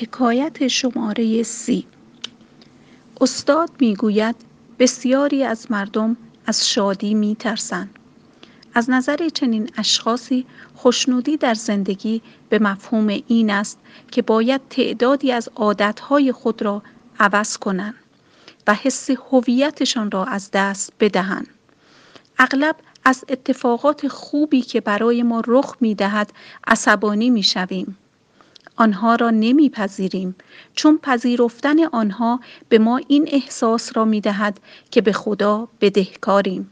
حکایت شماره سی. استاد می‌گوید بسیاری از مردم از شادی میترسند. از نظر چنین اشخاصی خوشنودی در زندگی به مفهوم این است که باید تعدادی از عادتهای خود را عوض کنند و حس هویتشان را از دست بدهند. اغلب از اتفاقات خوبی که برای ما رخ می‌دهد عصبانی می‌شویم. آنها را نمیپذیریم چون پذیرفتن آنها به ما این احساس را می‌دهد که به خدا بدهکاریم.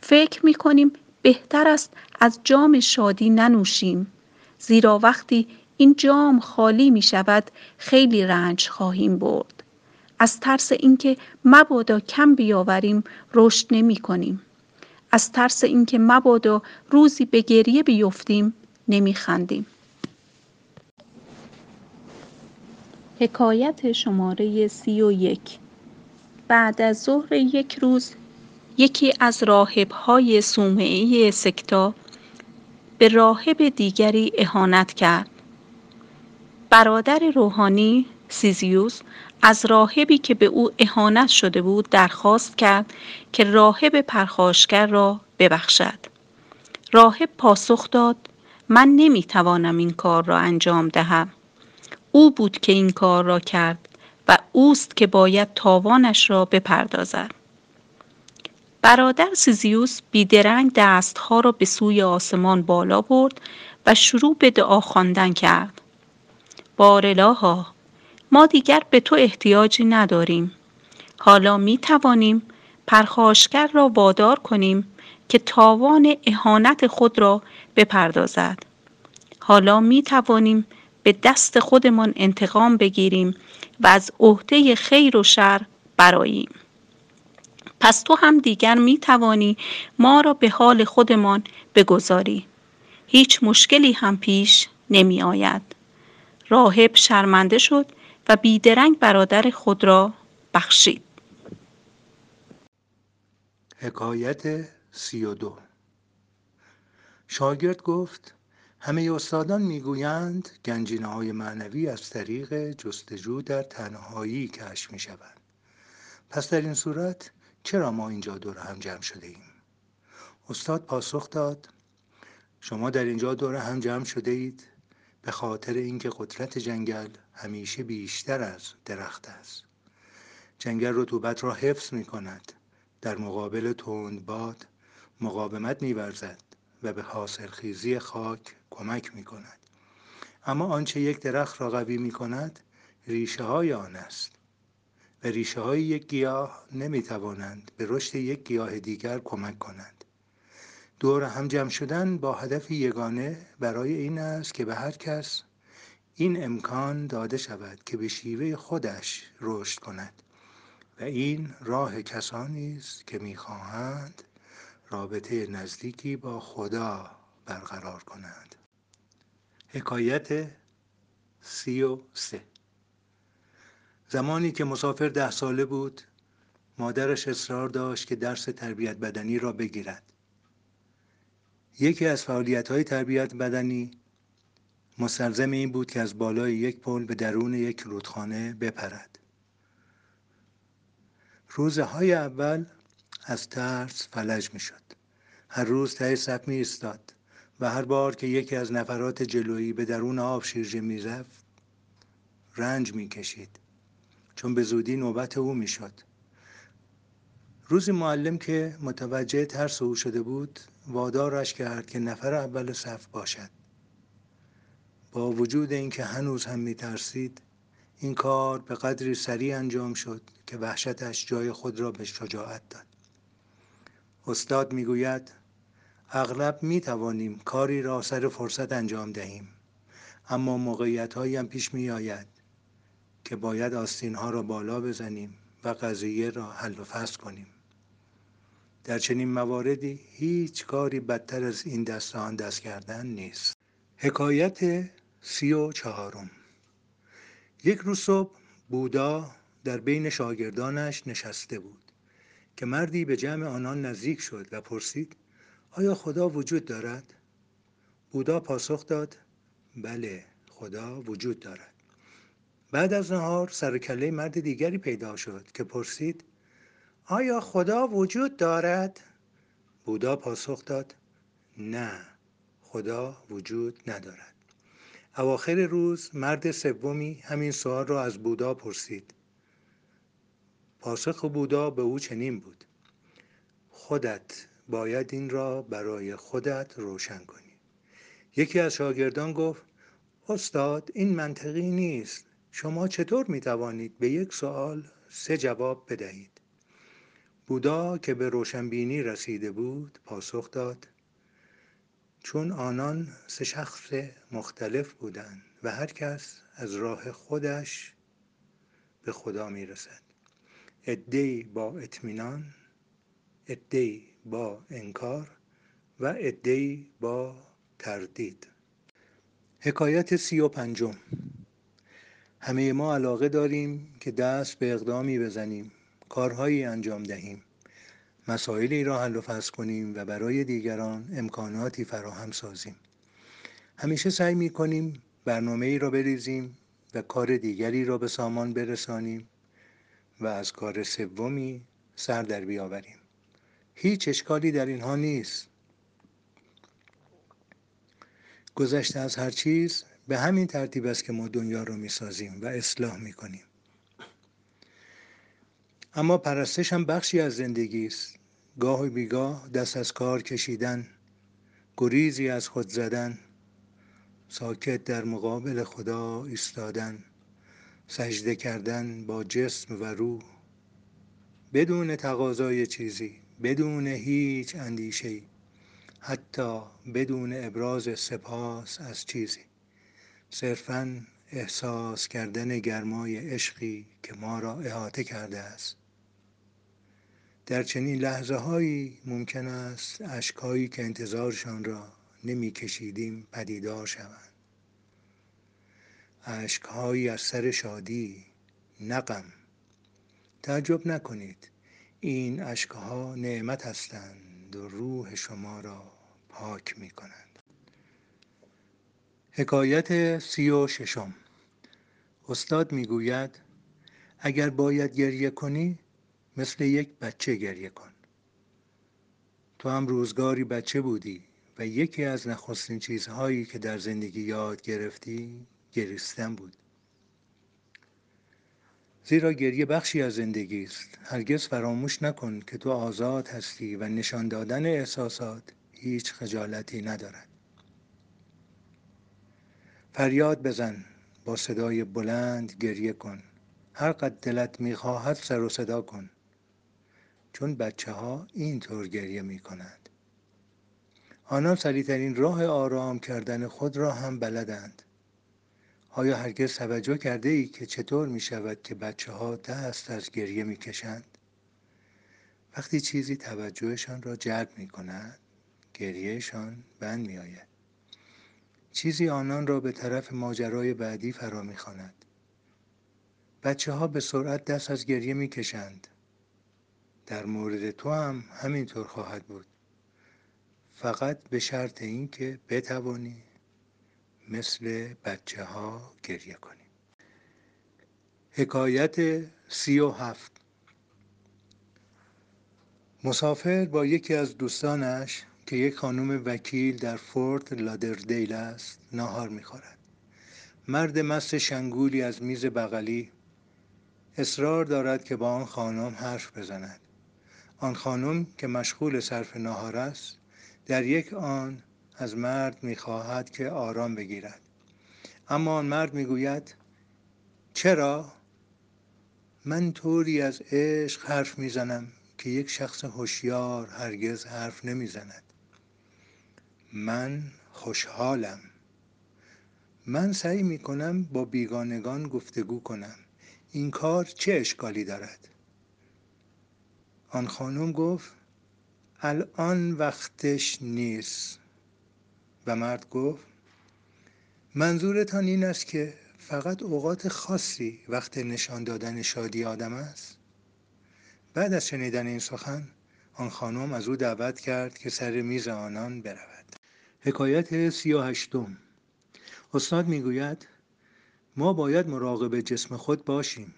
فکر می‌کنیم بهتر است از جام شادی ننوشیم زیرا وقتی این جام خالی می شود خیلی رنج خواهیم برد. از ترس اینکه مبادا کم بیاوریم رشد نمی کنیم از ترس اینکه مبادا روزی به گریه بیفتیم نمی خندیم حکایت شماره سی و یک. بعد از ظهر یک روز یکی از راهبهای صومعه سکتا به راهب دیگری اهانت کرد. برادر روحانی سیزیوس از راهبی که به او اهانت شده بود درخواست کرد که راهب پرخاشگر را ببخشد. راهب پاسخ داد من نمی‌توانم این کار را انجام دهم. او بود که این کار را کرد و اوست که باید تاوانش را بپردازد. برادر سیزیوس بیدرنگ دستها را به سوی آسمان بالا برد و شروع به دعا خواندن کرد. بارالها ما دیگر به تو احتیاجی نداریم. حالا می توانیم پرخاشگر را وادار کنیم که تاوان اهانت خود را بپردازد. حالا می توانیم به دست خودمان انتقام بگیریم و از عهده خیر و شر براییم پس تو هم دیگر می توانی ما را به حال خودمان بگذاری. هیچ مشکلی هم پیش نمی آید راهب شرمنده شد و بیدرنگ برادر خود را بخشید. حکایت سی و دو. شاگرد گفت همه استادان می‌گویند گنجینه های معنوی از طریق جستجو در تنهایی کشف می شوند. پس در این صورت چرا ما اینجا دور هم جمع شده ایم؟ استاد پاسخ داد شما در اینجا دور هم جمع شده اید به خاطر اینکه قدرت جنگل همیشه بیشتر از درخت است جنگل رطوبت را حفظ می کند در مقابل تند باد مقاومت می ورزد و به حاصلخیزی خاک کمک می کند اما آنچه یک درخت را قوی می کند ریشه های آن است و ریشه های یک گیاه نمی توانند به رشد یک گیاه دیگر کمک کنند. دور هم جمع شدن با هدف یگانه برای این است که به هر کس این امکان داده شود که به شیوه خودش رشد کند و این راه کسانی است که می‌خواهند رابطه نزدیکی با خدا برقرار کنند. حکایت سی سه. زمانی که مسافر ده ساله بود مادرش اصرار داشت که درس تربیت بدنی را بگیرد. یکی از فعالیت های تربیت بدنی مستلزم این بود که از بالای یک پل به درون یک رودخانه بپرد. روزهای اول از ترس فلج می هر روز ته صف می ایستاد و هر بار که یکی از نفرات جلویی به درون آب شیرجه می رفت رنج می کشید چون به زودی نوبت او می شد روزی معلم که متوجه ترس او شده بود وادارش کرد که نفر اول صف باشد. با وجود اینکه هنوز هم می ترسید این کار به قدری سریع انجام شد که وحشتش جای خود را به شجاعت داد. استاد می‌گوید اغلب می توانیم کاری را سر فرصت انجام دهیم. اما موقعیت هایی هم پیش می آید که باید آستین ها را بالا بزنیم و قضیه را حل و فصل کنیم. در چنین مواردی هیچ کاری بدتر از این دست آن دست کردن نیست. حکایت سی و چهارم. یک روز صبح بودا در بین شاگردانش نشسته بود که مردی به جمع آنان نزدیک شد و پرسید آیا خدا وجود دارد؟ بودا پاسخ داد بله خدا وجود دارد بعد از نهار سر کله مرد دیگری پیدا شد که پرسید آیا خدا وجود دارد؟ بودا پاسخ داد نه خدا وجود ندارد اواخر روز مرد سومی همین سوال را از بودا پرسید پاسخ بودا به او چنین بود خودت باید این را برای خودت روشن کنی. یکی از شاگردان گفت استاد این منطقی نیست. شما چطور می توانید به یک سوال سه جواب بدهید؟ بودا که به روشنبینی رسیده بود پاسخ داد چون آنان سه شخص مختلف بودند و هر کس از راه خودش به خدا می رسد ادهی با اطمینان ادهی با انکار و ادهی با تردید. حکایت سی و پنجم. همه ما علاقه داریم که دست به اقدامی بزنیم کارهایی انجام دهیم مسائلی را حل و فصل کنیم و برای دیگران امکاناتی فراهم سازیم. همیشه سعی می کنیم برنامه ای را بریزیم و کار دیگری را به سامان برسانیم و از کار سومی سر در بیاوریم. هیچ اشکالی در اینها نیست. گذشته از هر چیز به همین ترتیب است که ما دنیا رو می‌سازیم و اصلاح می‌کنیم. اما پرستش هم بخشی از زندگی است. گاه و بیگاه دست از کار کشیدن گریزی از خود زدن ساکت در مقابل خدا ایستادن سجده کردن با جسم و روح بدون تقاضای چیزی. بدون هیچ اندیشه حتی بدون ابراز سپاس از چیزی. صرفا احساس کردن گرمای عشقی که ما را احاطه کرده است. در چنین لحظه هایی ممکن است اشکهایی که انتظارشان را نمی کشیدیم پدیدار شوند. اشکهایی از سر شادی نقم تعجب نکنید. این اشکها نعمت هستند و روح شما را پاک می کنند حکایت سی و ششم. استاد می‌گوید اگر باید گریه کنی مثل یک بچه گریه کن. تو هم روزگاری بچه بودی و یکی از نخستین چیزهایی که در زندگی یاد گرفتی گریستن بود. زیرا گریه بخشی از زندگی است. هرگز فراموش نکن که تو آزاد هستی و نشان دادن احساسات هیچ خجالتی ندارد. فریاد بزن با صدای بلند گریه کن. هر قد دلت می‌خواهد سر و صدا کن. چون بچه ها اینطور گریه می کنند آنان سریعترین راه آرام کردن خود را هم بلدند. آیا هرگز توجه کرده ای که چطور می شود که بچه ها دست از گریه می کشند؟ وقتی چیزی توجهشان را جلب می کند گریهشان بند می آید. چیزی آنان را به طرف ماجرای بعدی فرا می خاند. بچه ها به سرعت دست از گریه می کشند. در مورد تو هم همینطور خواهد بود. فقط به شرط اینکه بتوانی مثل بچه ها گریه کنی حکایت سی و هفت. مسافر با یکی از دوستانش که یک خانم وکیل در فورت لادردیل است ناهار می‌خورد. مرد مست شنگولی از میز بغلی اصرار دارد که با آن خانم حرف بزند. آن خانم که مشغول صرف ناهار است در یک آن از مرد می‌خواهد که آرام بگیرد. اما آن مرد می‌گوید چرا؟ من طوری از عشق حرف می‌زنم که یک شخص هوشیار هرگز حرف نمی‌زند. من خوشحالم. من سعی می کنم با بیگانگان گفتگو کنم. این کار چه اشکالی دارد؟ آن خانم گفت الان وقتش نیست. و مرد گفت منظورتان این است که فقط اوقات خاصی وقت نشان دادن شادی آدم است؟ بعد از شنیدن این سخن آن خانم از او دعوت کرد که سر میز آنان برود. حکایت سی و هشتم. استاد می‌گوید ما باید مراقب جسم خود باشیم.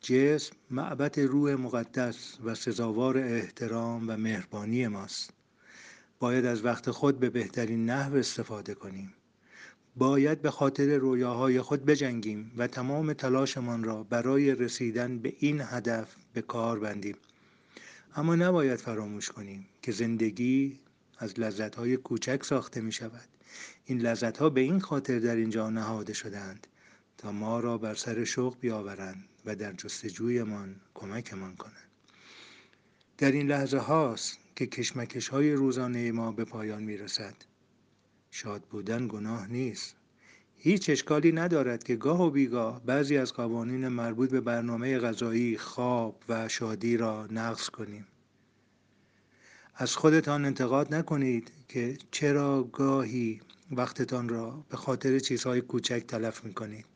جسم معبد روح مقدس و سزاوار احترام و مهربانی ماست. باید از وقت خود به بهترین نحو استفاده کنیم. باید به خاطر رویاهای خود بجنگیم و تمام تلاشمان را برای رسیدن به این هدف به کار بندیم. اما نباید فراموش کنیم که زندگی از لذتهای کوچک ساخته می شود این لذتها به این خاطر در اینجا نهاده شدند تا ما را بر سر شوق بیاورند و در جستجویمان کمکمان کنند. در این لحظه هاست که کشمکش های روزانه ما به پایان می رسد شاد بودن گناه نیست هیچ اشکالی ندارد که گاه و بیگاه بعضی از قوانین مربوط به برنامه غذایی، خواب و شادی را نقض کنیم. از خودتان انتقاد نکنید که چرا گاهی وقتتان را به خاطر چیزهای کوچک تلف می کنید.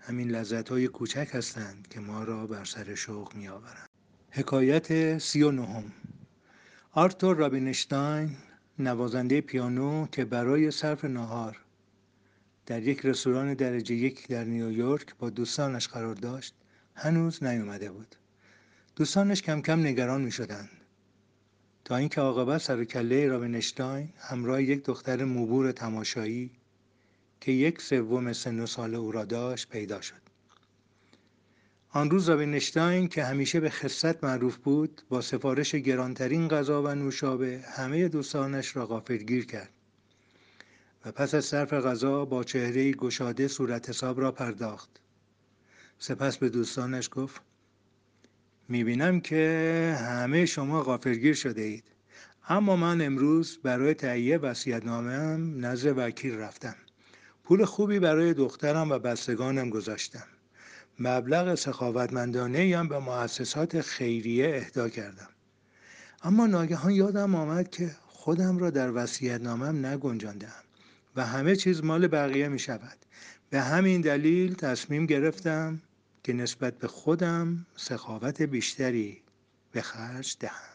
همین لذت های کوچک هستند که ما را بر سر شوق می آورند. حکایت سی و نهم آرتور رابینشتاین نوازنده پیانو که برای صرف نهار در یک رستوران درجه یک در نیویورک با دوستانش قرار داشت هنوز نیومده بود. دوستانش کم کم نگران می شدند تا اینکه عاقبت سر کله رابینشتاین همراه یک دختر مبور تماشایی که یک سوم سن و سال او را داشت پیدا شد. آن روز رابینشتاین که همیشه به خصت معروف بود با سفارش گرانترین غذا و نوشابه همه دوستانش را غافلگیر کرد. و پس از صرف غذا با چهره گشاده صورت حساب را پرداخت. سپس به دوستانش گفت می‌بینم که همه شما غافلگیر شده اید. اما من امروز برای تهیه وصیت‌نامه‌ام نزد وکیل رفتم. پول خوبی برای دخترم و بستگانم گذاشتم. مبلغ سخاوتمندانه هم به مؤسسات خیریه اهدا کردم. اما ناگهان یادم آمد که خودم را در وسیعت نامم نگنجاندم و همه چیز مال بقیه می شود به همین دلیل تصمیم گرفتم که نسبت به خودم سخاوت بیشتری به خرج دهم.